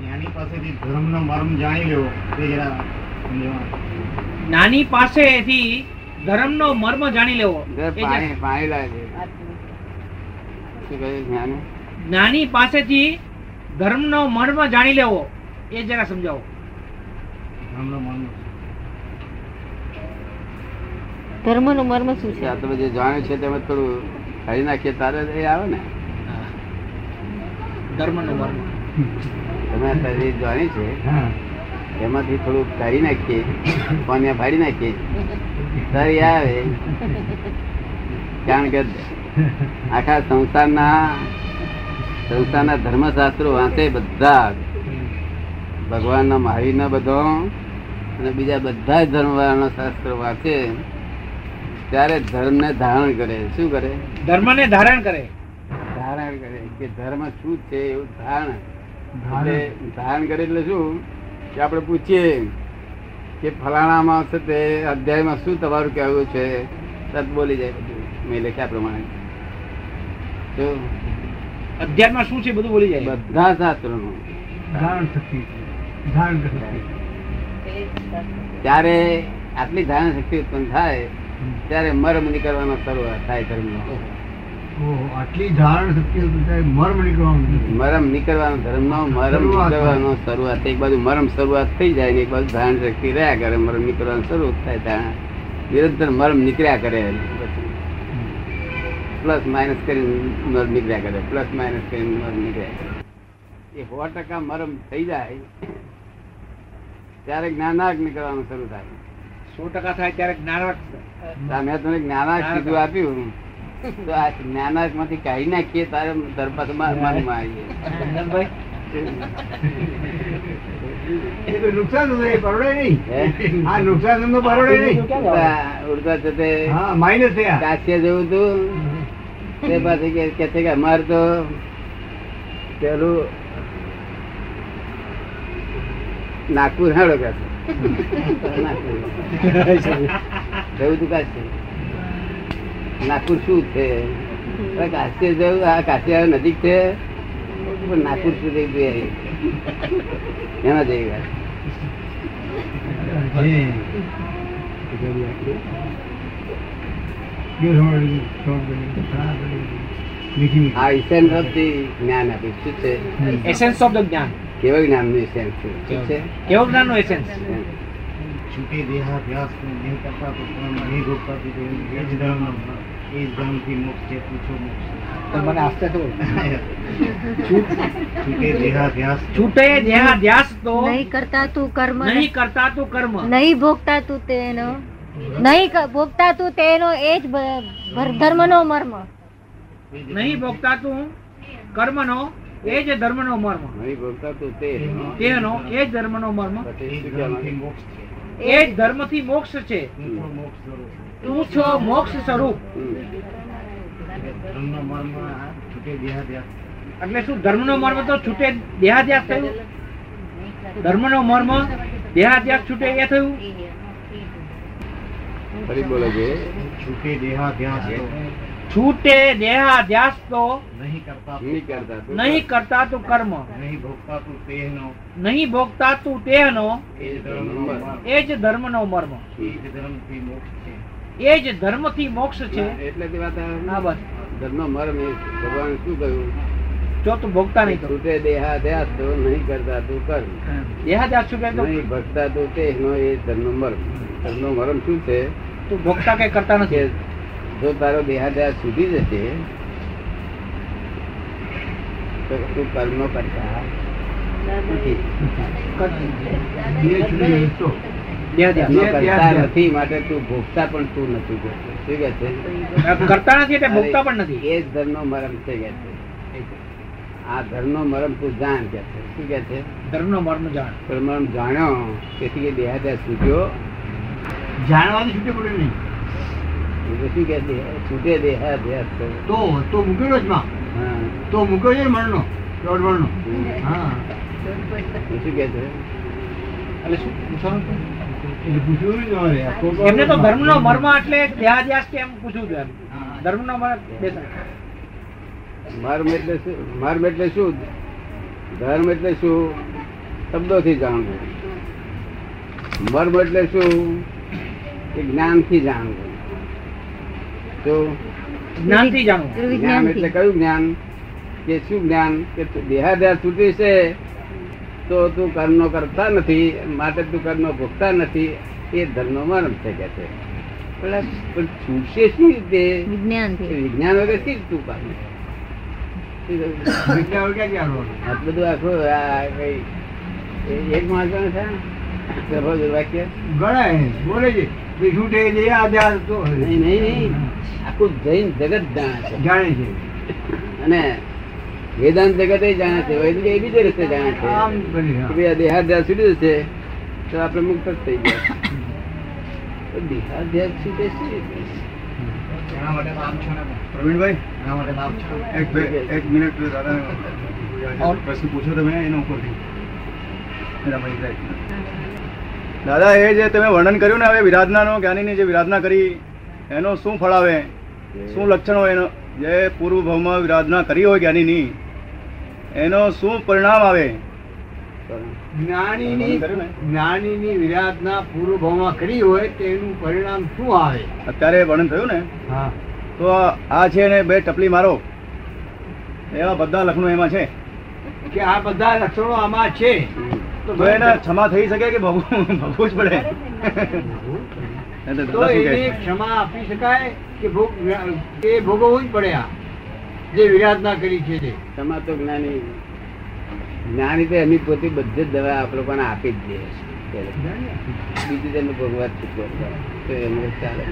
જ્ઞાની પાસેથી ધર્મનો મર્મ જાણી લેવો. નાની પાસેથી ધર્મનો મર્મ જાણી લેવો. જ્ઞાની પાસેથી ધર્મનો મર્મ જાણી લેવો. એ જરા સમજાવો. ધર્મનો મર્મ. ધર્મનો મર્મ શું છે? આ તો જે જાણે છે તેમાં થોડું કાઢી નાખીએ તારે એ આવે ને? ધર્મનો મર્મ. તમે શરીર જાણી છે એમાંથી થોડું કાઢી નાખીએ પાણી ફાડી નાખીએ. તારે આવે. કારણ કે આખા સંસારના સંસારના ધર્મશાસ્ત્રો વાંચે બધા. ભગવાનના મહાવીરના બધો અને બીજા બધા જ ધર્મવાળાનો શાસ્ત્ર વાંચે. ત્યારે ધર્મને ધારણ કરે. શું કરે? ધર્મને ધારણ કરે. ધારણ કરે કે ધર્મ શું છે એવું ધારણ. એટલે ધારણ કરી એટલે શું કે આપણે પૂછીએ કે ફલાણામાં છે તે અધ્યાયમાં શું તમારું કહેવું છે? તત બોલી જાય મેં લખ્યા પ્રમાણે. જો અધ્યાયમાં શું છે બધું બોલી જાય? બધા શાસ્ત્રોનું. ધારણ શક્તિ. ધારણ કરી ત્યારે આટલી ધારણ શક્તિ ઉત્પન્ન થાય ત્યારે મર્મ નીકળવાનો શરૂઆત થાય ધર્મનો. આટલી ધારણ શક્તિ મરમ નીકળવાનું મરમ નીકળવાનો ધર્મનો મરમ નીકળવાનો શરૂઆત એક બાજુ મરમ શરૂઆત થઈ જાય ને એક બાજુ ધારણ શક્તિ રહ્યા કરે મરમ નીકળવાનું શરૂ થાય ધારણ. નિરંતર મરમ નીકળ્યા કરે. પ્લસ માઇનસ કરીને મરમ નીકળ્યા કરે પ્લસ માઇનસ કરીને મરમ નીકળ્યા કરે. એ સો ટકા મરમ થઈ જાય ત્યારે જ્ઞાનાક નીકળવાનું શરૂ થાય. સો ટકા થાય ત્યારે જ્ઞાનાક મેં તમને જ્ઞાનાક સીધું આપ્યું. તો આ જ્ઞાનાકમાંથી કાઢી નાખીએ તારે ધર્મ પાસે માનમાં આવીએ. નુકસાન પરવડે નહીં. આ નુકસાન પરવડે નહીં. ઉડતા છે તે. કાશ્ય જેવું પાછી કે કે છે કે અમારે તો પેલું નાગપુર હાડો કે જવું નાગપુર. એવું તું કાશ્ય નાગપુર શું છે? કાશ્ય જવું આ કાશ્ય નજીક છે. પણ નાગપુર થઈ ગયું એના જેવી વાત. કેવું જ્ઞાનનું શું છે? એસેન્સ છૂટે દેહાભ્યાસ નહીં કરતા તો પણ નહીં ભોગતા તો એ જ ધર્મ એ જ ધર્મથી મોક્ષ છે પૂછો મોક્ષ. મને આસ્તે તો છૂટે દેહાભ્યાસ. છૂટે જ્યાં તો નહીં કરતા તું કર્મ. નહીં કરતા તું કર્મ. નહીં ભોગતા તું તેનો. નહીં ભોગતા તું તેનો એ જ ધર્મનો મર્મ. નહીં ભોગતા તું કર્મનો એ જ ધર્મનો મર્મ. નહીં ભોગતા તું તે તેનો એ જ ધર્મનો મર્મ. મોક્ષ છે. એ જ ધર્મથી મોક્ષ છે. હું પણ મોક્ષ છું. તું છો મોક્ષ સ્વરૂપ. એટલે શું ધર્મનો મર્મ તો છૂટે દેહાદ્યાસ થયું? ધર્મનો મર્મ દેહાદ્યાસ છૂટે એ થયું? ફરી બોલો છે. છૂટે દેહાભ્યાસ તો. છૂટે દેહાધ્યાસ તો નહીં કરતા નહીં કરતા નહીં કરતા તું કર્મ નહીં ભોગતા તું તેનો નહીં ભોગતા તું તેનો એ જ ધર્મનો મર્મ. એ જ ધર્મ ધર્મથી મોક્ષ છે એ જ ધર્મથી મોક્ષ છે। એટલે તે વાત. હા બસ. ધર્મ મર્મ ભગવાન શું કહ્યું? જો તું ભોગતા નહીં તો. છૂટે દેહાધ્યાસ તો નહીં કરતા તું કર. દેહાધ્યાસ છૂટે તો? નહીં ભોગતા તું તે નો એ ધર્મ મર્મ. ધર્મ મર્મ શું છે? તું ભોગતા કઈ કરતા નથી. જો તારો દેહાધ્યાસ સુધી જશે તો તું કર્મ કરતા નથી. છૂટી જાય તો. દેહાધ્યાસ. કર્મ કરતા નથી માટે તું ભોગતા પણ તું નથી શું કે છે? કરતા નથી એટલે ભોગતા પણ નથી. એ જ ધર્મનો મરમ છે કે છે. આ ધર્મનો મરમ તું જાણ કે છે. શું કે છે? ધર્મનો મર્મ જાણ. મરમ જાણ્યો તેથી એ દેહાદ્યાસ છૂટ્યો. જાણવાથી છૂટે પડે નહીં. એટલે શું કે છૂટે દેહાદ્યાસ તો. તો તો મૂકેલો જ માં? તો મૂક્યો છે મણનો દોઢ મણનો હા. એ શું કે છે? એટલે શું પૂછવાનું આ તો- એમને તો મર્મ એટલે દેહાધ્યાસ કેમ પૂછવું છે એમ. હા. ધર્મનો મર્મ એટલે શું? મર્મ એટલે શું? ધર્મ એટલે શું? શબ્દોથી જાણવું. મર્મ એટલે શું? જ્ઞાન જ્ઞાનથી જાણવું. તો જ્ઞાનથી જાણવું જ્ઞાન એટલે કયું જ્ઞાન? કે શું જ્ઞાન? કે તું દેહાદ્યાસ છૂટી છે તો તું કર્મનો કરતા નથી માટે તું કર્મનો ભોગતા નથી એ ધર્મનો મરમ છે કે છે. પણ છૂટશે શું રીતે? વિજ્ઞાન વગર શી તું પામે? આ બધું આખું આ કઈ એક માણસો છે? વાક્ય બોલે છે. છૂટે આધાર તો નહીં નહીં નહીં. આખું જૈન જગત જાણે છે. જાણે છે. અને વેદાંત જગત એ જાણે છે. વૈદિક એ બીજે રીતે જાણે છે. આમ બની દેહાધ્યાસ છૂટી જશે તો આપણે મુક્ત જ થઈ ગયા. તો દેહાધ્યાસ છૂટે છો છો પ્રશ્ન પૂછો તમે એના ઉપરથી. દાદા એ જે તમે વર્ણન કર્યું ને હવે વિરાધનાનો જ્ઞાનીની જે વિરાધના કરી એનો શું ફળ આવે? શું લક્ષણ હોય એનો? જે પૂર્વ ભાવમાં વિરાધના કરી હોય જ્ઞાનીની એનો શું પરિણામ આવે? જ્ઞાનીની કર્યું ને? જ્ઞાનીની વિરાધના પૂર્વ ભાવમાં કરી હોય તેનું પરિણામ શું આવે? અત્યારે વર્ણન થયું ને? હા. તો આ છે ને બે ટપલી મારો. એવા બધા લખણો એમાં છે. કે આ બધા લક્ષણો આમાં છે. તો એને ક્ષમા થઈ શકે કે ભગવું ભગવું જ પડે? તો એને ક્ષમા આપી શકાય કે ભોગ એ ભોગવવું જ પડે આ જે વિરાધના કરી છે તે. ક્ષમા તો જ્ઞાની જ્ઞાની તો એમની પોતે બધી જ દવા આપણે પણ આપી જ દે બીજું તેમને ભગવાન તો એમને ચાલે.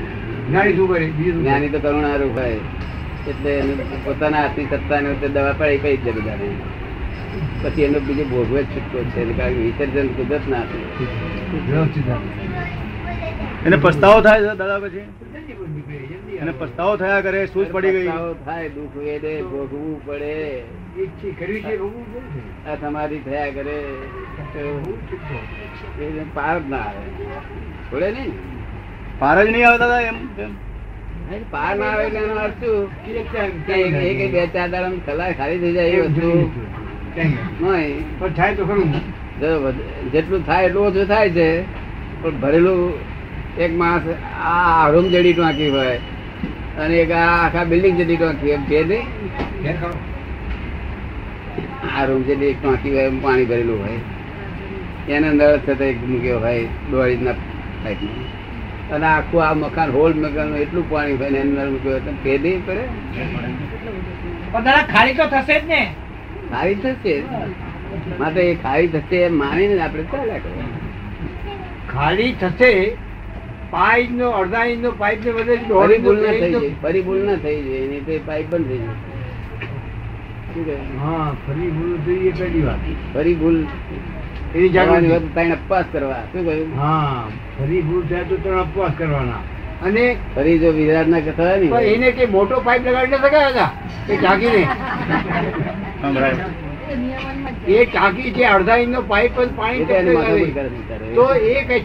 જ્ઞાની શું કરે? બીજું જ્ઞાની તો કરુણારૂપ હોય. એટલે પોતાના હાથની સત્તા ને દવા પડી કઈ જ જાય બધાને. પછી એનો બીજો ભોગવે જ છૂટકો છે કારણ કે વિસર્જન કુદરત ના એને પસ્તાવો થાય છે દાદા પછી? એને પસ્તાવો થયા કરે સૂઝ પડી ગઈ. થાય દુઃખ વેદે ભોગવું પડે. આ તમારી થયા કરે. પાર જ ના આવે. છોડે નહીં? પાર જ નહીં આવે દાદા એમ. પાર ના આવે એનો અર્થ શું? બે ચાર દાડા કલાક ખાલી થઈ જાય એ વસ્તુ. પણ થાય તો ખરું. જેટલું થાય એટલું ઓછું થાય છે પણ ભરેલું એક માણસ આ રૂમ જેડી ટાંકી હોય અને એક આ આખા બિલ્ડિંગ જેડી ટાંકી એમ બે નહીં? આ રૂમ જેડી એક ટાંકી હોય એમ પાણી ભરેલું હોય. એને અંદર થતા એક મૂક્યો હોય દોડીના પાઇપમાં અને આખું આ મકાન હોલ મકાન એટલું પાણી હોય એની અંદર મૂક્યો નહીં પડે ખાલી તો થશે જ ને. ખારી થશે માટે એ ખાવી થશે એમ માનીને આપણે ચાલ્યા કરવાનું. ખાલી થશે પાઇપ નો અડધા ઇંચ નો પાઇપ ને બધે ફરી ભૂલ ના થઈ જાય ફરી ભૂલ ના થઈ જાય નહીં તો પાઇપ બંધ થઈ જાય. હા ફરી ભૂલ થઈ એ પહેલી વાત. ફરી ભૂલ એની જાગૃતિ. હોય અપવાસ કરવા. શું કહ્યું? હા ફરી ભૂલ થાય તો ત્રણ અપવાસ કરવાના. અને ફરી જો વિરાટ ના કથા એને કે મોટો પાઇપ લગાડી ન શકાય હતા એ બરાબર. એ ટાંકી છે અડધા ઇંચ નો પાઇપ જ પાણી તો એ કઈ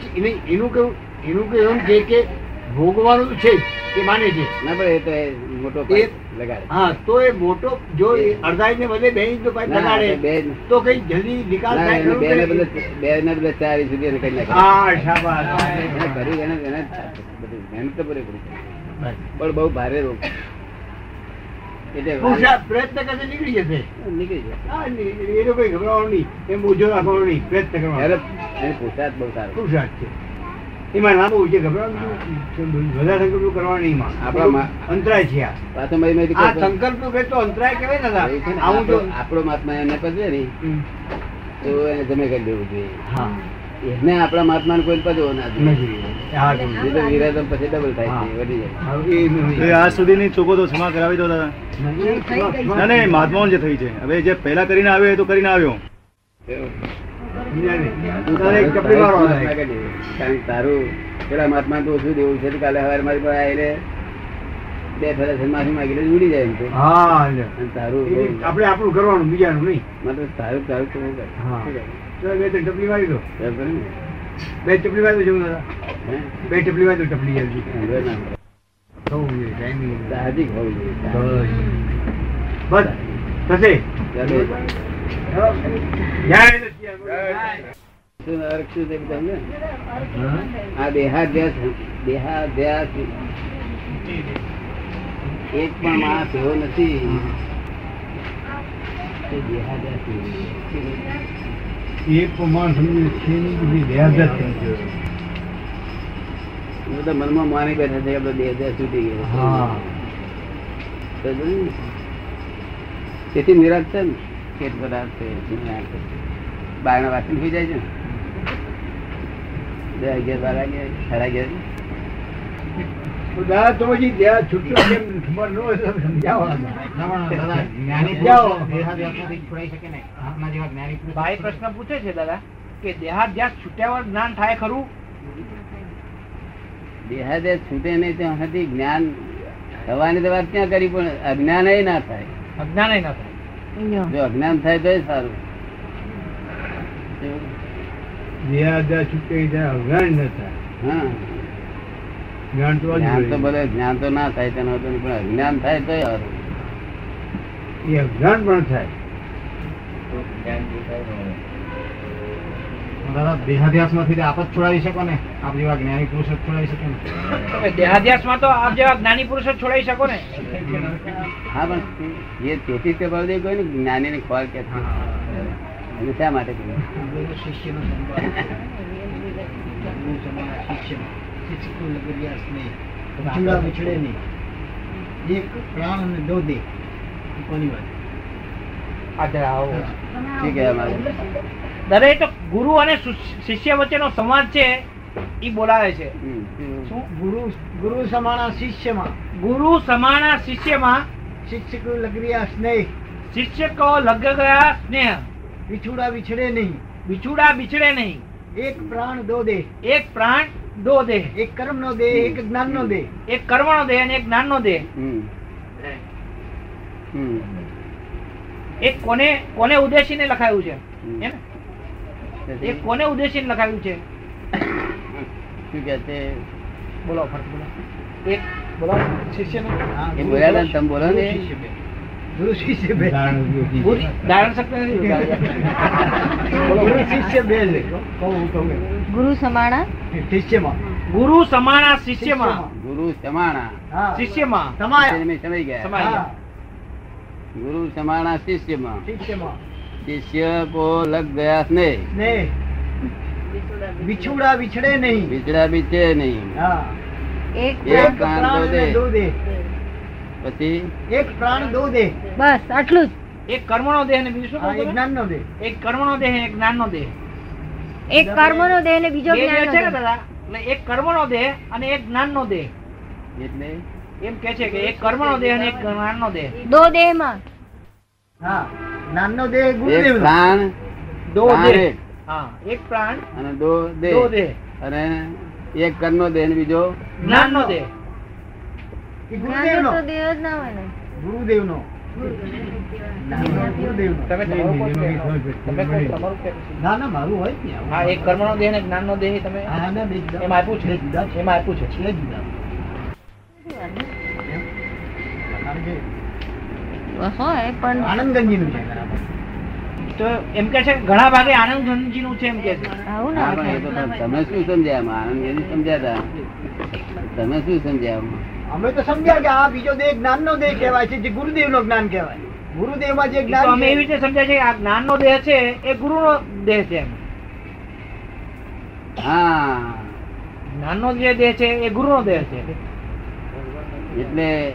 એનું કેવું એનું કેવું એમ છે કે ભોગવાનું છે એ માને છે. ના પણ એ તો મોટો પાઇપ લગાડે. હા તો એ મોટો જો અડધા ઇંચ ને બદલે બે ઇંચ નો પાઇપ લગાડે તો બે તો કઈ જલ્દી નિકાલ થાય બે ને બદલે બે ને બદલે ચાર ઇંચ સુધી કઈ નાખે હા શાબાશ. એને એને એને મહેનત તો પૂરેપૂરી. પણ બહુ ભારે રોગ. પ્રયત્ન કરશે નીકળી જશે. નીકળી જાય એનો કઈ ગભરાવાનું નહીં. એમ ઓછો રાખવાનો નહીં. પ્રયત્ન કરવાનો. પુરુષાર્થ બહુ સારો. પુરુષાર્થ છે. એમાં લાંબુ છે ગભરાવાનું નહીં આપણા અંતરાય છે આ. સંકલ્પ કે તો અંતરાય કહેવાય ને દાદા. ને, આપણો મહાત્મા એને પધરે ને તો એને તમે કરી દેવું જોઈએ. હા. એને આપણા મહાત્મા કોઈ પદવો ના જોઈએ. નથી મહાત્માઓ જે થઈ છે. હવે જે પહેલા કરીને આવ્યો એ તો કરીને આવ્યો. તારે મહાત્મા પેલા મહાત્મા તો ઓછું દેવું છે કાલે સવારે મારી પાસે આવીને બે ફેરા માફી માંગી લે ઉડી જાય એમ તો. હા તારું આપણે આપણું કરવાનું બીજાનું નહીં. માત્ર તારું તારું કરવું બે ટપલી મારી દો. બે ટપલી મારી દો જવું દાદા બે ટપલી મારી દો ટપલી આવે. બસ. થશે? આ દેહાધ્યાસ દેહાધ્યાસ એક પણ માણસ એવો નથી. દેહાધ્યાસ નહીં. પ્રમાણ સમજે છે બધી કે થઈ ગયો? બધા મનમાં માની બેઠા છે કે બે હજાર છૂટી ગયો હા તેથી નિરાશ છે ને પેટ પદાર્થ છે બારના. વાસણ થઈ જાય છે ને બે અગિયાર બાર વાગે સાડા અગિયાર તો પછી છૂટ્યો કેમ ન સમજાવો. ભાઈ પ્રશ્ન પૂછે છે દાદા કે દેહાધ્યાસ છૂટ્યા વગર જ્ઞાન થાય ખરું? દેહાદેહ છૂટે નહીં ત્યાં સુધી જ્ઞાન થવાની તો વાત ક્યાં કરી પણ અજ્ઞાન એ ના થાય. અજ્ઞાન ના થાય. જો અજ્ઞાન થાય તો સારું. દેહાદ્યાસ છૂટે જાય અજ્ઞાન ન થાય. હા. જ્ઞાન તો ભલે જ્ઞાન તો ના થાય તેનો પણ અજ્ઞાન થાય તો એ અજ્ઞાન પણ થાય. દાદા દેહાદ્યાસમાંથી આપ જ છોડાવી શકો ને. આપ જેવા જ્ઞાની પુરુષ જ છોડાવી શકે ને. તમે દેહાધ્યાસમાં તો આપ જેવા જ્ઞાની પુરુષો જ છોડાઈ શકો ને. હા પણ એ તેથી તે બળદેવ કોઈ ને જ્ઞાની ને ખોળ કે શા માટે કહ્યું? શિષ્યનો સંભાળ ગુરુ સમાન શિષ્ય શિક્ષકો લગરિયા સ્નેહ વિછડા વિછડે નહીં એક અને દો દે. કોની વાત? આ જરા આવો. શું કહેવા માંગે? દાદા એ તો ગુરુ અને શિષ્ય વચ્ચેનો સંવાદ છે એ બોલાવે છે. શું? ગુરુ ગુરુ સમાના શિષ્યમાં. ગુરુ સમાના શિષ્યમાં શિક્ષકો લગરિયા સ્નેહ શિષ્યકો લગ ગયા સ્નેહ વિછુડા વિછડે નહીં. બિછુડા બિછડે નહીં. એક પ્રાણ દો દે. એક પ્રાણ દો દેહ એક કર્મ નો દેહ એક જ્ઞાન નો દેહ એક કર્મ નો દેહ અને એક જ્ઞાન નો દેહ. એક કોને કોને ઉદ્દેશીને લખાયું છે. એક કોને ઉદ્દેશીને લખાયું છે? શું કે છે? બોલો ફરક બોલો એક બોલો શિષ્યને. હા, એ બોલ્યા ને તમે બોલો ને. ગુરુ શિષ્ય બે. ધારણ શક્તિ નથી. બોલો, ગુરુ શિષ્ય બે છે. કહું કહું. ગુરુ સમાણા. શિષ્યમાં. ગુરુ સમાણા શિષ્યમાં. ગુરુ સમાણા. શિષ્યમાં. સમાયા. તમે ગયા. સમાયા. ગુરુ સમાણા શિષ્યમાં. શિષ્યમાં. શિષ્ય કો લગ ગયા સ્નેહ. ને વિછુડા વિછડે નહીં. બિચડા બીચે નહીં. એક પ્રાણ દો દે. પછી? એક પ્રાણ દો દે. બસ આટલું જ. એક કર્મનો દેહ અને બીજું એક? જ્ઞાન નો દેહ. એક કર્મનો દેહ એક એક જ્ઞાનનો દેહ. એક કર્મનો દેહ ને બીજો જ્ઞાન છે ને દાદા? એટલે એક કર્મનો દેહ અને એક જ્ઞાનનો દેહ. એટલે? એમ કે છે કે એક કર્મનો દેહ અને એક જ્ઞાનનો દેહ. દો દેહમાં. હા. જ્ઞાન નો દે એક ગુરુદેવ પ્રાણ દો દેહ. હા એક પ્રાણ અને દો દેહ. દો દેહ. અને એક કર્મનો દેહ અને બીજો? જ્ઞાનનો દેહ. ગુરુદેવ નો દેહ જ ના હોય ને. ગુરુદેવ એમાં તો એમ કે છે ઘણા ભાગે આનંદગંજી નું છે એમ કે છે તમે શું સમજ્યા આનંદગંજી આનંદ સમજ્યા હતા તમે શું સમજ્યા? અમે તો સમજ્યા કે આ બીજો દેહ જ્ઞાન નો દેહ કહેવાય છે જે ગુરુદેવ નો જ્ઞાન કહેવાય. ગુરુદેવમાં જે જ્ઞાન અમે એવી રીતે સમજ્યા છે આ જ્ઞાન નો દેહ છે એ ગુરુનો દેહ છે હા. જ્ઞાનનો જે દેહ છે એ ગુરુનો દેહ છે. એટલે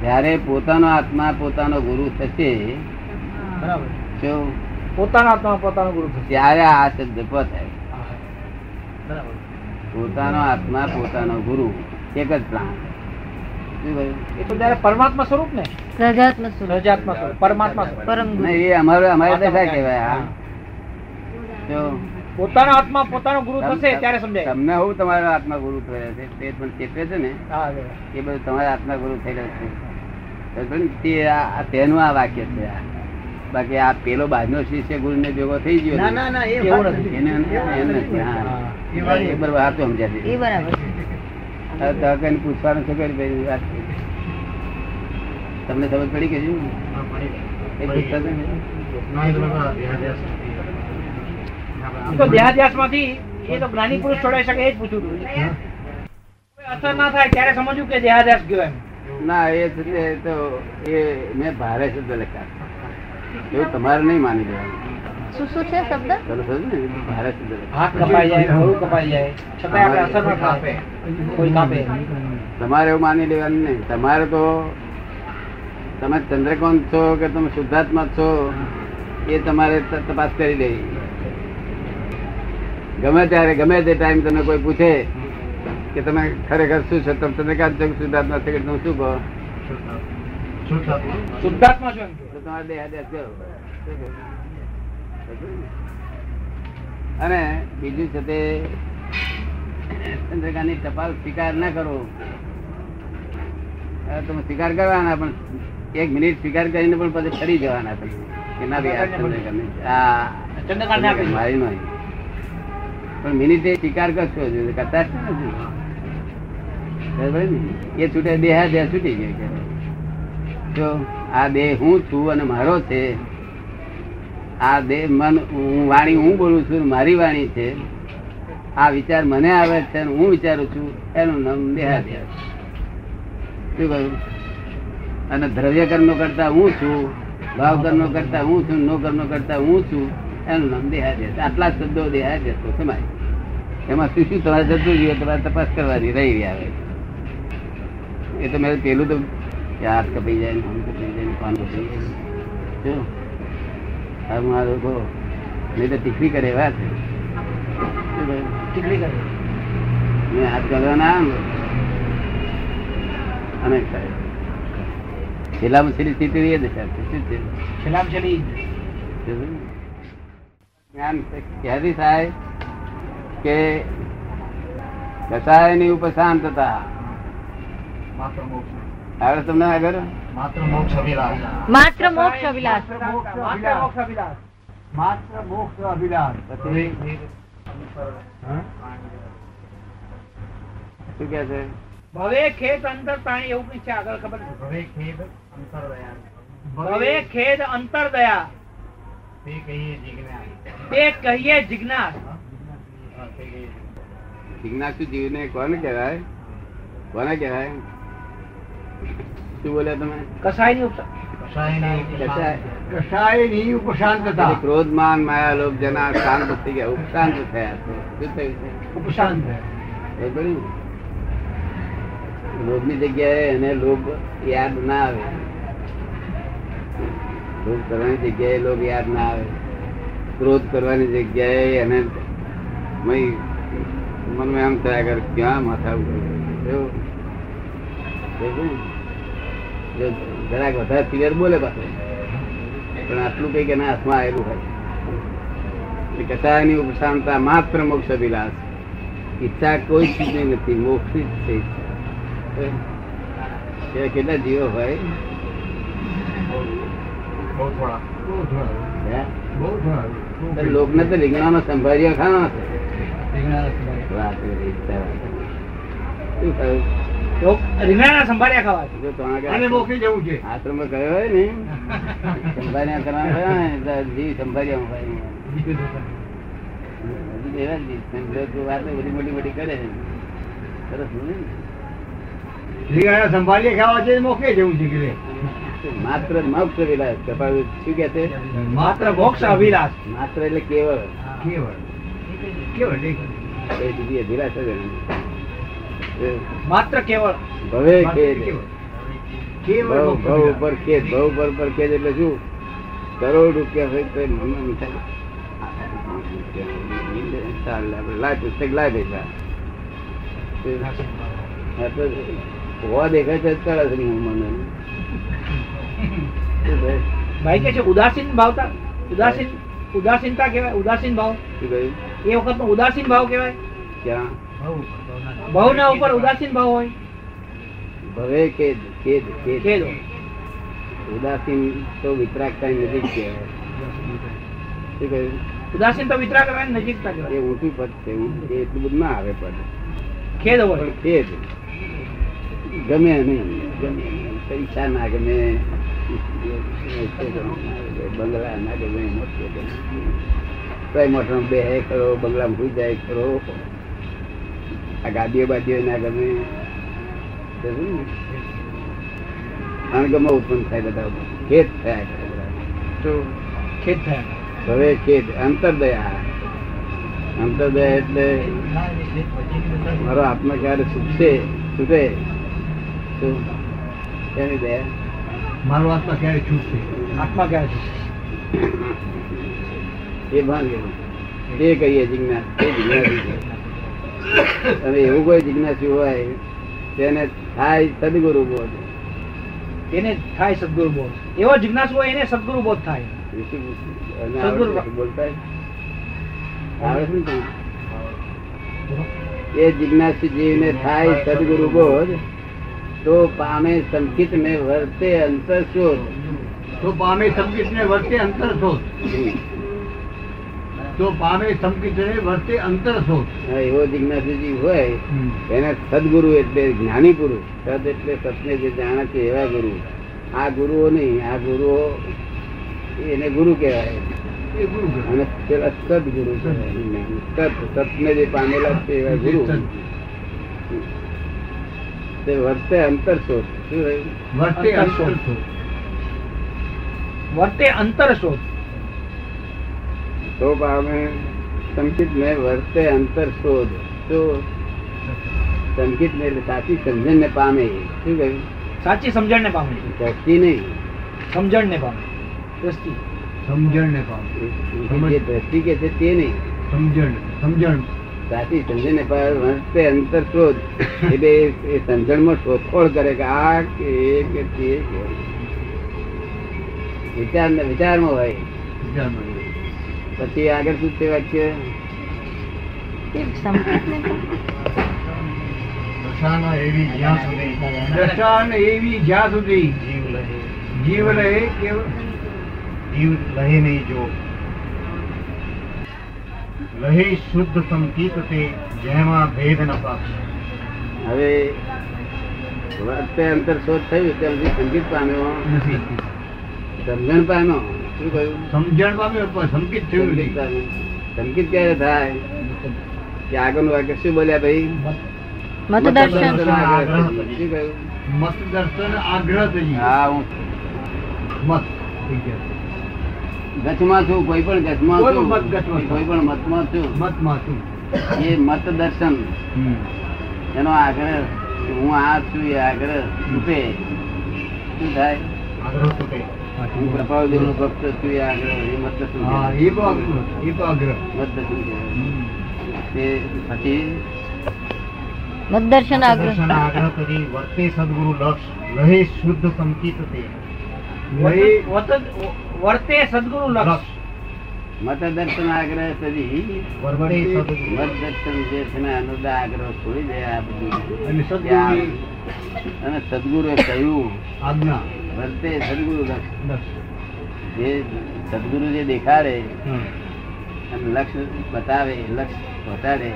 જ્યારે પોતાનો આત્મા પોતાનો ગુરુ થશે બરાબર. પોતાના પોતાનો આત્મા પોતાનો ગુરુ થશે. ત્યારે આ શબ્દ થાય. બરાબર. પોતાનો આત્મા પોતાનો ગુરુ એક જ પ્રાણ. પરમાત્મા સ્વરૂપ. ને સજાત્મ સ્વરૂપ પરમાત્મા સ્વરૂપ. પરમ ગુરુ. નહીં, એ અમારે અમારી દશા કહેવાય પોતાનો આત્મા પોતાનો ગુરુ થશે ત્યારે સમજાય. તમને હું તમારા આત્મા ગુરુ થયા છે તે પણ ચેતવે છે ને? એ બધું તમારા આત્મા ગુરુ થયેલા છે. તે આ- આ તેનું આ વાક્ય છે આ. બાકી આ પેલો બાજનો શિષ્ય ગુરુ ને ભેગો થઈ ગયો ના ના ના એ એવું વાત નથી. એને એ વાત એને નથી. હા. હા, એ બરાબર આ તો સમજ્યા એ બરાબર. હવે તો પૂછવાનું છે ભાઈ વાત. તમને સમજ પડી કે શું એ પૂછતા તો દેહાદ્યાસમાંથી એ તો જ્ઞાની પુરુષ છોડાઈ શકે એ જ પૂછ્યું હતું અસર ના થાય ત્યારે સમજવું કે દેહાદ્યાસ ગયો એમ. ના એ તો એ મેં ભારે શબ્દ લખ્યા. એવું તમારે નહીં માની લેવાનું. તમારે એવું માની લેવાનું નહીં. તમારે તો તમે ચંદ્રકાંત છો કે તમે શુદ્ધાત્મા છો એ તમારે તપાસ કરી લેવી. ગમે ત્યારે ગમે તે ટાઈમ તમને કોઈ પૂછે કે તમે ખરેખર શું છો તમે ચંદ્રકાંત છો કે શુદ્ધાત્મા છો કે તમે શું કહો? શુદ્ધાત્મા છો અને બીજું છે તે ચંદ્રકાની ટપાલ સ્વીકાર ના કરો. તમે સ્વીકાર કરવાના પણ એક મિનિટ સ્વીકાર કરીને પણ પછી ફરી જવાના તમે. કે ના ભાઈ. મારી નહીં. પણ મિનિટે સ્વીકાર કરશો કરતા જ ને? એ છૂટે દેહાદ્યાસ છૂટી ગયો આ દેહ હું છું અને મારો છે. આ દેહ મન, હું વાણી હું બોલું છું મારી વાણી છે. આ વિચાર મને આવે છે હું વિચારું છું, એનું નામ દેહાદ્યાસ શું કહ્યું? અને દ્રવ્ય કર્મ કરતા હું છું, ભાવ કર્મ કરતા હું છું, નો કર્મ કરતા હું છું, એનું નામ દેહાદ્યાસ આટલા શબ્દો દેહા તો સમાય એમાં શું શું તમારે જતું જોઈએ? તમારે તપાસ કરવાની, રહી આવે એ તો મેં પેલું તો કે હાથ કપાઈ જાય ને આમ કપાઈ જાય ને પાન કપાઈ જાય જો આ મારા લોકો નહીં તો ટીકડી કરે એવા છે શું કહ્યું? ટીકડી કરે મેં હાથ કરવાના અને છેલ્લામાં છેલ્લી સ્થિતિ એ દશા છે શું છે છેલ્લામાં છેલ્લી જ્ઞાન ક્યાંથી થાય કે કસાયની ઉપર શાંતતા આવડે તમને આગળ માત્ર મોક્ષ અભિલાષ. માત્ર મોક્ષ અભિલાષ. માત્ર મોક્ષ અભિલાષ. માત્ર મોક્ષ અભિલાષ. શું કે છે? ભવે ખેદ અંતર પ્રાણી એવું કઈ છે આગળ ખબર ભવે ખેદ અંતરદયા ભવે ખેદ અંતર દયા. તે કહીએ જિજ્ઞાસ. તે કહીએ જિજ્ઞાસ. જિજ્ઞાસુ જીવને કોને કહેવાય? કોને કહેવાય? શું બોલ્યા તમે? કસાય. કસાયની ઉપશાંતતા. ક્રોધ માન માયા લોભ જના શાંત થઈ ગયા. ઉપશાંત થયા. શું થયું ઉપશાંત એ બધું જગ્યાએ એને લોભ યાદ ના આવે. લોભ કરવાની જગ્યાએ લોભ યાદ ના આવે. ક્રોધ કરવાની જગ્યાએ એને મય મનમાં એમ થયા કરે ક્યાં માથા ઉપર એવું. ને? જરાક વધારે ક્લિયર બોલે પાછું. પણ આટલું કઈ કે એના હાથમાં આવેલું હોય. એ ઉપશાંતા માત્ર મોક્ષ અભિલાષ. ઈચ્છા કોઈ ચીજની નથી મોક્ષી જ છે કેટલા જીવો હોય? લોકને તો રીંગણાનો સંભાળ્યો ખાવાનો છે. વાત. શું કહ્યું તો રીંગણાના સંભાળ્યા ખાવા છે. જો તમારે અને કાંઈ જવું છે. આશ્રમમાં ગયો હોય ને. સંભાળ્યા કરવાના હોય ને તો જીવ સંભાળ્યા એવા જીવ. લોકો બધી મોટી મોટી કરે સરસ રીંગણા સંભાળીએ ખાવા છે મોક્ષે જવું છે કે માત્ર મોક્ષ અભિલાષ શું કે છે? માત્ર મોક્ષ અભિલાષ માત્ર એટલે કેવળ. કેવળ. કેવળ બીજી અભિલાષ જ માત્ર કેવળ ભવે ખેદ ભવ ભવ ઉપર ખેદ ભવ ઉપર પર ખેદ એટલે શું? કરોડ રૂપિયા હોય તો મનમાં લાય પુસ્તક લાય પૈસા. દેખાય છે નહીં મને. ભાઈ? કે છે ઉદાસીન ભાવતા? ઉદાસીન ઉદાસીનતા કહેવાય? ઉદાસીન ભાવ? એ વખતનો ઉદાસીન ભાવ કહેવાય? ક્યાં? ભાવના ઉપર ઉદાસીન ભાવ હોય. ભવે ખેદ ખેદ ખેદ ખેદ ઉદાસીન તો વિતરાગતા નજીક કહેવાય શું કહ્યું? ઉદાસીન તો વિતરા કરવાની નજીકતા એ કહેવાય ઊંચું પદ છે એ એટલું બધું ના આવે પદ. ખેદ હોય. ખેદ ગમે નહીં ગમે. પૈસા ના ગમે બંગલા ના ગમે મોટો ગમે. મોટો બે ખરો બંગલામાં ભૂઈ જાય ખરો આ ગાદીઓ બાદીઓ ના ગમે. અણગમો ઉત્પન્ન થાય બધા ખેત થયા? ખેદ થયા હવે ખેત અંતરદયા. અંતરદયા એટલે મારો આત્મા ક્યારે છૂટશે છૂટે? શેની દયા. મારો આત્મા ક્યારે છૂટશે? આત્મા ક્યારે છૂટશે? એ ભાન એ કહીએ જિજ્ઞાસ તે જિજ્ઞાસ. અને એવું કોઈ જિજ્ઞાસુ હોય તેને થાય સદગુરુ બોધ. તેને થાય સદગુરુ બોધ. એવો જિજ્ઞાસુ હોય એને સદગુરુ બોધ થાય? એ જિજ્ઞાસી જીવને થાય સદગુરુ બોધ તો પામે સંકિત ને વર્તે અંતર શોધ. તો પામે સંકિત ને વર્તે અંતર શોધ. તો પામે સંકિતને વર્તે અંતર શોધ એવો જિજ્ઞાસુજી હોય. એને સદગુરુ એટલે જ્ઞાની ગુરુ સદ એટલે સત્ય જે જાણે છે એવા ગુરુ. આ ગુરુઓ નહીં આ ગુરુઓ એને ગુરુ કહેવાય. અને પેલા સદગુરુ સત સતને જે પામેલા છે એવા ગુરુ. તે વર્તે અંતર શોધ શું વર્તે અંતર. શોધ વર્તે અંતર શોધ તો પામે સંકિત ને વર્તે અંતર શોધ તો સંકિત ને એટલે સાચી સમજણ ને પામે શું કહ્યું સાચી સમજણ ને પામે દ્રષ્ટિ નહીં સમજણ ને પામે દ્રષ્ટિ સમજણ ને પામે જે દ્રષ્ટિ કે છે તે નહીં સમજણ સમજણ સાચી સમજણ ને પર વર્તે અંતર શોધ એટલે એ- એ સમજણમાં શોધખોળ કરે કે આ કે એ કે તે કે વિચાર વિચારમાં હોય વિચારમાં એ. પછી આગળ શું છે વાક્ય દશાના એવી જ્યાં સુધી. જીવ રહે કે જીવ લહે નહીં જો. લહે શુદ્ધ સંકિત તે જેમાં ભેદ ન પાક્ષ હવે વર્તે અંતર શોધ થયું ત્યાં સંગીત પામ્યો. નથી. સમજણ પામ્યો? શું કહ્યું? સમજણ પામ્યો સંકિત થયું સંગીત નથી પામ્યો. સંગીત ક્યારે થાય? કે આગળનું વાક્ય શું બોલ્યા ભાઈ? મતદર્શન. શું કહ્યું? મત આગ્રહ થઈ હા હું. મત થઈ ગયા. ગચમાં છું કોઈ પણ ગચમાં છું. કોઈ પણ મતમાં છું. મતમાં છું. એ મત દર્શન એનો આગ્રહ હું આ છું એ આગ્રહ છૂટે શું થાય? આગ્રહ તૂટે. મતદર્શન આગ્રહ દર્શન આગ્રહ કરી વર્તે સદગુરુ લક્ષ રહે શુદ્ધ સંકિત તે. વર્તે સદગુરુ લક્ષ. મત આગ્રહ સદી વર્તે મત સદગુરુ. દર્શન જે છે ને એનો આગ્રહ છોડી દે આ બધું. અને સદગુરુએ કહ્યું આજ્ઞા. વર્તે સદગુરુ જે સદગુરુ જે દેખાડે. અને લક્ષ બતાવે લક્ષ પહોંચાડે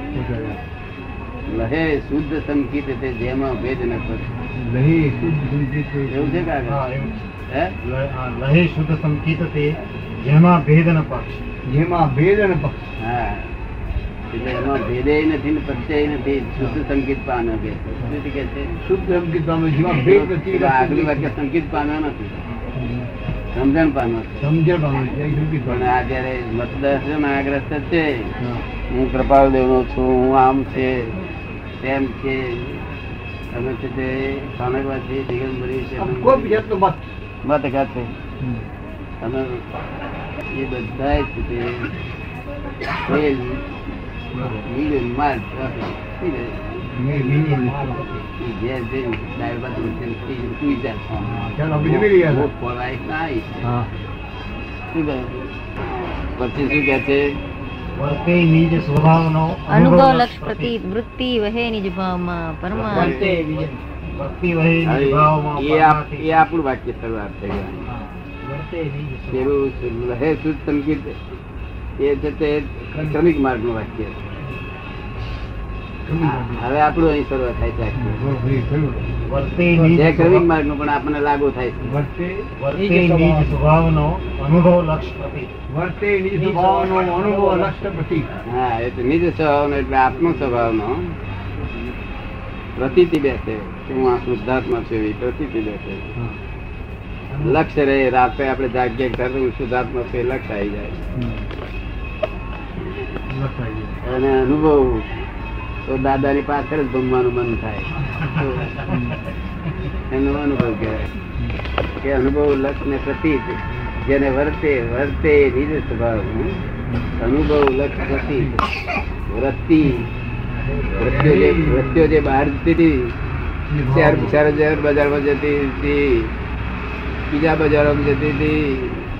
લહે શુદ્ધ સંકિત તે જેમાં ભેદ ન કરે. લહે શુદ્ધ સંકિત એવું છે કાકા લહે શુદ્ધ સંકિત તે જેમાં ભેદ ન પક્ષ. જેમાં ભેદ ન પક્ષ. હા. એટલે એમાં ભેદે નથી ને પક્ષે નથી. શુદ્ધ સંગીત પામ્યો કે શું કે છે? શુદ્ધ સંગીત ભેદ નથી. પેલો વાક્ય સંકિત પામ્યો નથી. સમજણ પાનો સમજણ પણ. આ જયારે આગ્રસ્ત છે હા. હું કૃપાળદેવ નો છું હું આમ છે તેમ છે. તમે છે તે સામેવાથી દિગંબરી છે. મત. ખાતે એ બધા છે તે ફેલ, medium mark આપે. શું છે? મેં વિનય એ ઘેર જઈને દાળ ભાત રોટલી ખાઈને સૂઈ જાય. ચાલો બીજું બી લઈ આવ્યા. ભૂખ ખોરાય ના આવી છે. હા શું કહે? પછી શું કે છે વર્તે નિજ સ્વભાવનો અનુભવ લક્ષ પ્રતીત વૃત્તિ વહે નિજ ભાવમાં પરમાર્થ વર્તે વિજય ભક્તિ વહે નિજ હવે ભાવમાં એ આપ- પરમાર્થે. એ આપણું વાક્ય શરૂઆત થઈ ગઈ હા. વર્તે નિજ સ્વભાવ. પેલું લહે શુદ્ધ સંગીત એ છે તે ક્રમિક માર્ગનું વાક્ય હવે આપણું અહીં શરૂઆત થાય છે આખું. વર્તે છે ક્રમિક પણ આપણને લાગુ થાય છે. અનુભવ લક્ષ પ્રતિ વર્તે નિજ સ્વભાવનો અનુભવ લક્ષ પ્રતિ હા એ તો નિજ સ્વભાવનો એટલે આપનો સ્વભાવનો. પ્રતિતિ બેસે. કે હું આ શુદ્ધાત્મા છું એવી પ્રતીતિ બેસે. લક્ષ્ય રહે રાતે આપણે જાગીએ હું શુદ્ધાત્મા છું એ લક્ષ્ય આવી જાય. અને અનુભવ તો દાદાની પાછળ જ ભમવાનું મન થાય. એનો અનુભવ કહેવાય. કે અનુભવ લક્ષ ને પ્રતીત જેને વર્તે વર્તે નિજ સ્વભાવ. અનુભવ લક્ષ પ્રતીત વૃત્તિ. વૃત્તિઓ જે વૃત્તિઓ જે બહાર જતી હતી બજારમાં જતી હતી, બીજા બજારોમાં જતી હતી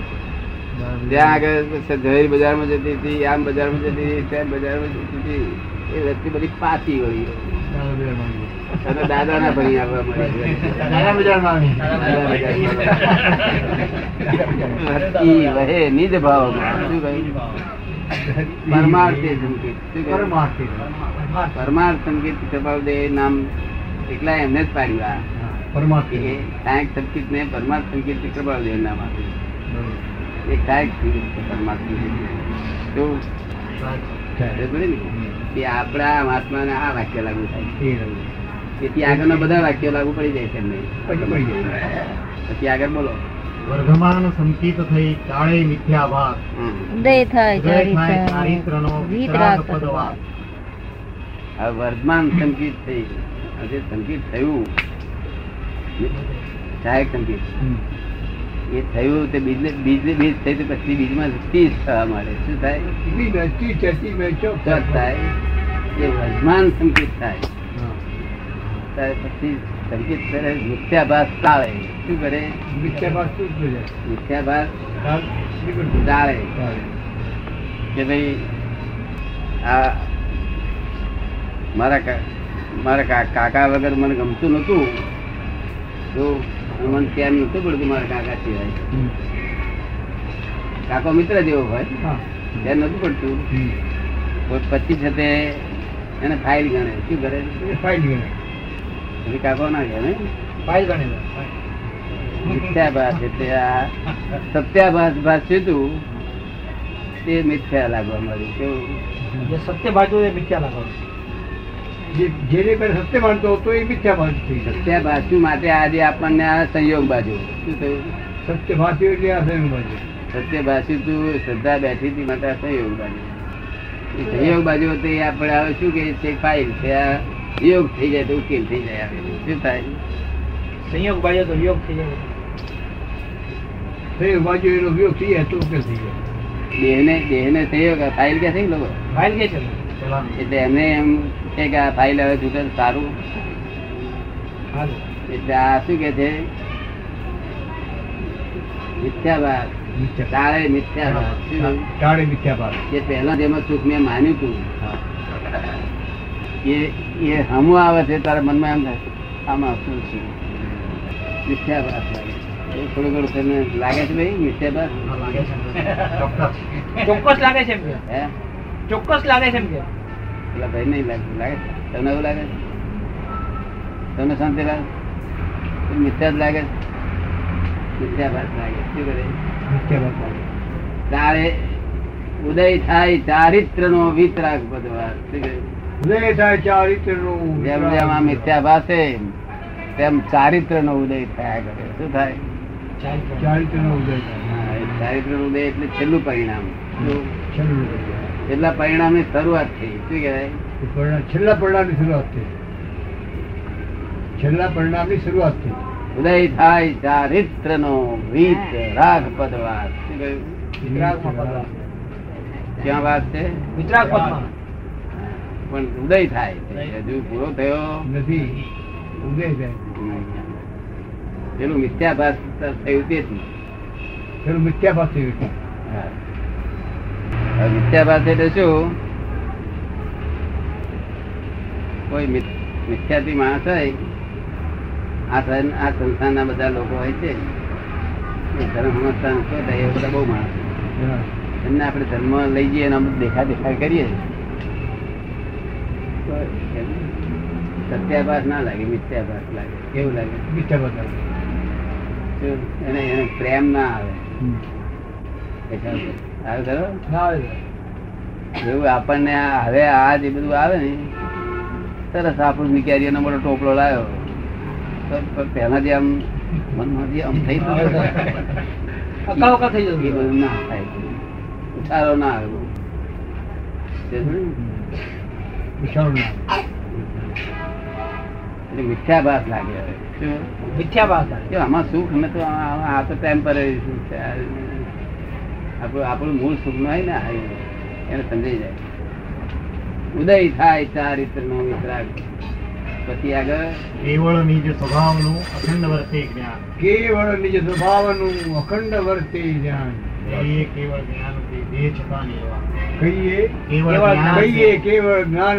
ત્યાં આગળ ઝવેરી બજારમાં જતી હતી આમ બજારમાં જતી હતી ત્યાં બજારમાં જતી હતી એ વસ્તી બધી પાછી વળી. અને દાદા ના ભણી આવવા મળી નાના બજારમાં વૃત્તિ વહે નિજ ભાવમાં. શું કહ્યું? પરમાર્થે સંકેત. પરમાર્થ. નામ એકલા એમને જ પાડ્યું આ. પરમાર્થે. સંકેત ને પરમાર્થ સંકેત કૃપાલદેવ નામ આપ્યું એ? એ આપણા મહાત્માને આ વાક્ય લાગુ થાય. તેથી આગળના બધા વાક્યો લાગુ પડી જાય છે પછી આગળ બોલો. વર્ધમાન સંકિત થઈ કાળે મિથ્યા ભાગ ઉદય થાય ચારિત્ર. ચારિત્રનો વિતરાગ વિતરાગ આ વર્ધમાન સંકિત થઈ. આજે સંકિત થયું. સહાયક સંકેત. એ થયું તે બીજ બીજ બીજ થઈ તો પછી બીજમાં ચીજ થવા મળે શું થાય? થાય. એ વજમાન સંકેત થાય. પછી સંકેત કરે મિથ્યાભાસ ટાળે. શું કરે? મિથ્યાભાસ શું જાય? મિથ્યાભાસ ટાળે. કે ભાઈ આ મારા મારા કાકા વગર મને ગમતું નહોતું. તો મને ત્યાં નતું પડતું મારા કાકા સિવાય કાકો મિત્ર જેવો હોય. ત્યાં નતું પડતું. કોઈ પછી છે તે એને ફાઇલ ગણે. શું કરે? ફાઇલ ગણે. પછી કાકો ના ગણે. ફાઇલ ગણે. મિથ્યાભાસ એટલે આ સત્યાભાસ ભાસ હતું તે. મિથ્યા લાગવા મળ્યું કેવું? સત્ય બાજુ એ મિથ્યા લાગો જે- જેને પહેલા સત્ય માનતો હતો એ મિથ્યાભાસ થઈ જાય. બાજુ માટે આજે આપણને આ સંયોગ બાજુ. શું થયું? સત્યભાસી એટલે આ સંયોગ બાજુ. સત્યભાસી તું શ્રદ્ધા બેઠી હતી માટે આ સંયોગ બાજુ. એ સંયોગ બાજુ તો એ આપણે હવે શું કે છે ફાઇલ છે આ યોગ થઈ જાય તો ઉકેલ થઈ જાય આવે શું થાય? સંયોગ બાજુ તો યોગ થઈ જાય. સંયોગ બાજુ એનો વિયોગ થઈ જાય તો ઉકેલ થઈ જાય. દેહને દેહને સંયોગ ફાઇલ કે છે લોકો ફાઇલ કે છે? એટલે એમને એમ છે કે આ ફાઇલ હવે છૂટે તો સારું એટલે આ શું કે છે? મિથ્યાભાસ મિથ્યા. તાળે મિથ્યાભાસ શું કહ્યું? ટાળે મિથ્યાભાસ. જે પહેલા જેમાં સુખ મેં માન્યું હતું એ એ હમું આવે છે તારા મનમાં એમ થાય આમાં શું છે? મિથ્યાભાસ થોડું ઘણું તમને લાગે છે ભાઈ છે. ચોક્કસ. ચોક્કસ લાગે છે એમ કે. હે? ચોક્કસ લાગે છે એમ કે. પેલા ભાઈ નહીં લાગતું લાગે. તમને એવું લાગે? તમને શાંતિ લાગે? મિથ્યા જ લાગે? છે? મિથ્યાભાસ લાગે. શું કરે? મિથ્યાભાસ લાગે. તારે ઉદય થાય ચારિત્ર નો વિતરાગ બધવાર ઉદય થાય ચારિત્રનું જેમ જેમ આ મિથ્યાભાસ છે તેમ ચારિત્ર નો ઉદય થયા કરે. શું થાય? ઉદય થાય. ચારિત્ર નો ઉદય એટલે છેલ્લું પરિણામ? છેલ્લું છેલ્લા પરિણામની શરૂઆત થઈ. શું કહેવાય? છેલ્લા પરિણામની શરૂઆત થઈ. છેલ્લા પરિણામની શરૂઆત થઈ. ઉદય થાય ચારિત્ર નો વીત રાગ પદવાર. ક્યાં વાત છે? વિતરાગ પણ ઉદય થાય. હજુ પૂરો થયો નથી. ઉદય થાય. પેલું મિથ્યાભાસ થયું તેથી પેલું મિથ્યાભાસ થયું મિથ્યાભાસ એટલે શું? કોઈ મિથ્યાથી માણસ હોય આ આ સંસ્થાના બધા લોકો હોય છે એ ધર્મ સમજતા એ બધા બહુ માણસ એમને આપણે ધર્મ લઈ જઈએ અને અમુક દેખા દેખા કરીએ. સત્યાભાસ ના લાગે મિથ્યાભાસ લાગે કેવું લાગે? શું? એને એને પ્રેમ ના આવે? એવું આપણને હવે આ જે બધું આવે ને સરસ આપણું મિકેરીઓનો મોટો ટોપલો લાવ્યો. પહેલા જે આમ મનમાં જે આમ થઈ ગયું થઈ જતું ના થાય. ના આવ્યો એટલે મિથ્યાભાસ લાગે હવે. કે આમાં સુખ? ને તો આ તો ટેમ્પરરી સુખ છે. આપણું આપણું મૂળ સુખ હોય ને એને સમજાઈ જાય. ઉદય થાય ચારિત્ર નો વિતરાગ. પછી આગળ? કેવળ નિજ સ્વભાવનું અખંડ વર્તે જ્ઞાન. કેવળ નિજ સ્વભાવનું અખંડ વર્તે જ્ઞાન. એ કેવળ જ્ઞાન દેહ છતાં નિર્વાણ કહીએ? કેવળ કેવળ કહીએ કેવળ જ્ઞાન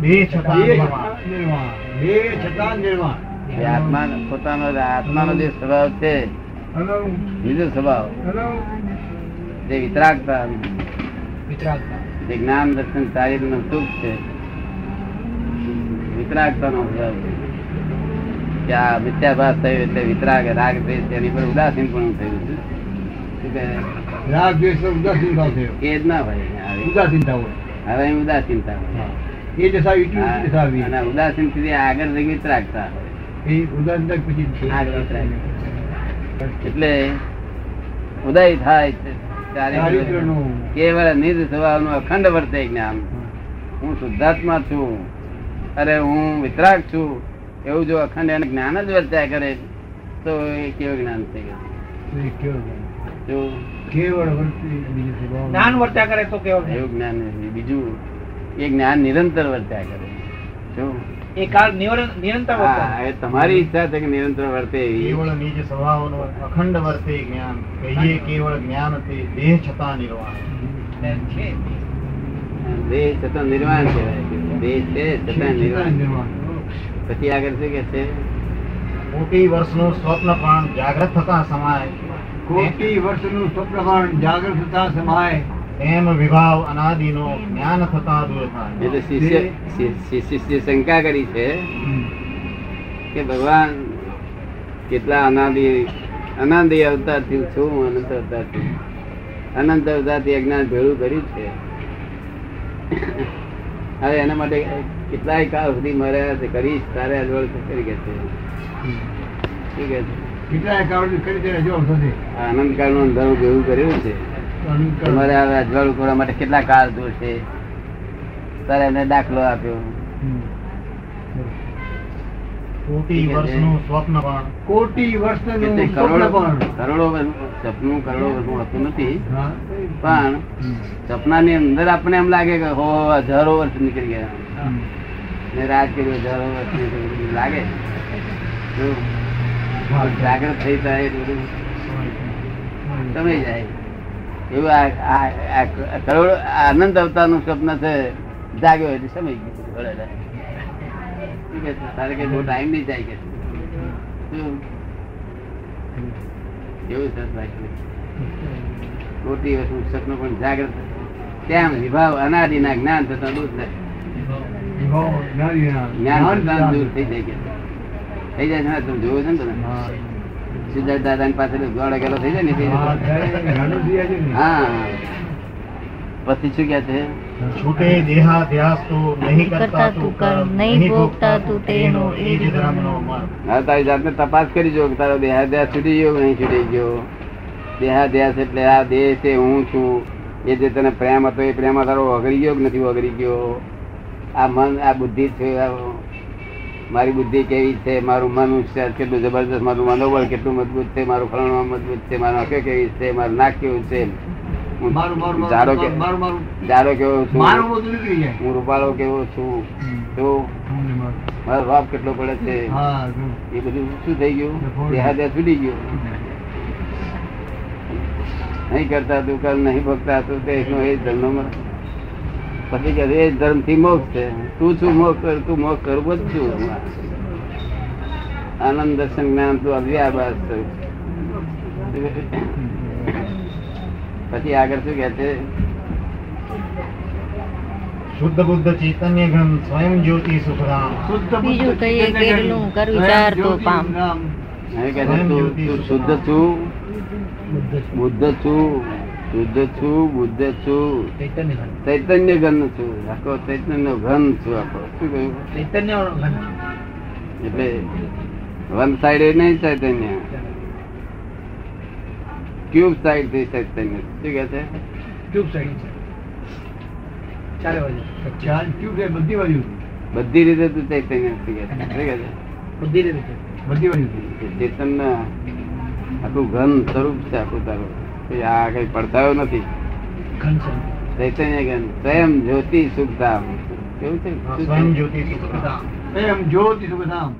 દેહ છતાં નિર્વાણ. દેહ છતાં નિર્વાણ. આત્મા પોતાનો આત્માનો જે સ્વભાવ છે બીજો સ્વભાવ. હલો જે વિતરાગતા જે જ્ઞાન દર્શન ચારિત્રનું સુખ છે વિતરાગતા નો. કે આ મિથ્યાભાસ થયો એટલે વિતરાગ રાગ દ્વેષ એની પર ઉદાસીન પણ થયું છે. શું કહે? રાગ દ્વેષ નો ઉદાસીનતા થયો. એ જ ના ભાઈ હવે ઉદાસીનતા હોય. હવે અહીં ઉદાસીનતા એ દશા ઈટુ દશા આવી અને ઉદાસીનથી આગળ જઈ વિતરાગતા. એ ઉદાસીનતા પછી આગળ વિતરાગ. એટલે ઉદય થાય છે. કેવળ નિજ સ્વભાવનું અખંડ વર્તે જ્ઞાન. હું. શુદ્ધાત્મા છું. અરે હું વિતરાગ છું. એવું જો અખંડ એને જ્ઞાન જ વર્ત્યા કરે તો એ કેવું જ્ઞાન થઈ ગયું. જ્ઞાન? વર્ત્યા કરે તો કેવો એવું જ્ઞાન? બીજું. એ જ્ઞાન નિરંતર વર્ત્યા કરે. શું એ કાળ નિરંતર વર્તે. તમારી ઈચ્છા છે કે નિરંતર વર્તે કેવળ નિજ સ્વભાવનું અખંડ વર્તે જ્ઞાન. કહીએ કેવળ જ્ઞાન તે દેહ છતાં નિર્વાણ. દેહ છતાં નિર્વાણ કહેવાય દેહ છે છતાં નિર્વાણ. પછી આગળ શું કે છે? કોટી વર્ષનું સ્વપ્ન પણ જાગ્રત થતા સમાય. કોટી વર્ષનું સ્વપ્ન પણ જાગ્રત થતા સમાય. એમ વિભાવ અનાદિનો જ્ઞાન થતા દૂર થાય એટલે શિષ્ય શિષ્ય શંકા કરી છે કે ભગવાન કેટલા અનાદિ અનાદિ અવતારથી છું અનંત અવતારથી. અનંત અવતારથી અજ્ઞાન ભેળું કર્યું છે. હવે એના માટે કેટલાય કાળ સુધી મર્યા છે કરીશ તારે અજવળ કરી કે છે. શું કે છે? કેટલાય કાળ કરી ત્યારે જો થશે આ અનંત કાળનું અંધારું ભેળું કર્યું છે. તમારે હવે અજવાળું કરવા માટે કેટલા કાળ જોશે તારે એને દાખલો આપ્યો. કોટી વર્ષનું સ્વપ્ન પણ. કોટી વર્ષનું કરોડો વર્ષ- સપનું કરોડો વર્ષનું હોતું નથી. પણ સપનાની અંદર આપણે એમ લાગે કે હો હજારો વર્ષ નીકળી ગયા. ને રાત કર્યું હજારો વર્ષ લાગે. જાગૃત થઈ જાય બધું. સમય જાય. એવું આ કરોડો આ અનંત અવતારનું સ્વપ્ન છે જાગ્યો એટલે સમય ગયું. ઘોડે જાય. શું કે છે? તારે કે બહુ ટાઈમ નહીં જાય કે? એવું સરસ લાગ્યું કોટી વર્ષનું સપનું પણ જાગ્રત. તેમ વિભાવ અનાદિના જ્ઞાન થતા દૂર થાય. જ્ઞાન દૂર થઈ જાય થઈ જાય તમે જોયું છે ને તમે? હા. સિદ્ધાર્થ દાદા પાસે ગોળો ગેલો થઈ જાય ને હા, પછી શું કે છે? છૂટે દેહાધ્યાસ તો નહીં કરતા તું કર્મ નહીં ભોગતા તું તેનો એ જ ધર્મનો માર્ગ. તારી જાતને તપાસ કરી જો કે તારો દેહાધ્યાસ છૂટી ગયો નહીં છૂટી ગયો? દેહાધ્યાસ એટલે આ દેહ છે હું છું. એ જે તને પ્રેમ હતો એ પ્રેમ તારો વગરી ગયો કે નથી વગરી ગયો? આ મન આ બુદ્ધિ છે મારી બુદ્ધિ કેવી છે મારું મન કેટલું જબરદસ્ત મારું મનોબળ કેટલું મજબૂત છે મારું ફલણું મજબૂત છે મારું આંખે કેવી છે મારું નાક કેવું છે. જાડો કેવો છું હું રૂપાળો કેવો છું તો મારો. બાપ કેટલો પડે છે. એ બધું શું થઈ ગયું? દેહાદ્યા છૂટી ગયું. નહીં કરતા તું કર નહીં ભગતા તું તે એનો એ જ ધર્મ પછી કે એ ધર્મથી મોક્ષ છે. તું છું મોક્ષ કર તું મોક્ષ કર બધું આનંદ દર્શન જ્ઞાન તું અવ્યાભાસ પછી આગળ શું કે છે? શુદ્ધ બુદ્ધ ચૈતન્ય ઘન સ્વયં જ્યોતિ સુખરામ. બીજું કહીએ કેટલું કર વિચાર તો પામ. શુદ્ધ છું. બુદ્ધ છું. શુદ્ધ છું બુદ્ધ છું. ચૈતન્ય ઘન. છું. આખો ચૈતન્ય ઘન છું આખો. શું કહ્યું? ચૈતન્ય એટલે વન સાઈડ નહીં ચૈતન્ય. ક્યુબ સાઈડથી ચૈતન્ય. શું કે છે? ટ્યુબ સાઈડ છે. ચારે બાજુ. ચાલ ટ્યુબ બધી બાજુ. બધી રીતે તું ચૈતન્ય શું કે શું કે છે? બધી રીતે. બધી બાજુ. ચેતન આખું ઘન સ્વરૂપ છે આખું તારું. આ કઈ પડતાયો નથી. ચૈતન્ય જ્ઞાન સ્વયં જ્યોતિ સુખધામ. કેવું છે? સ્વયં જ્યોતિ સુખધામ. એમ જ્યોતિ સુખધામ.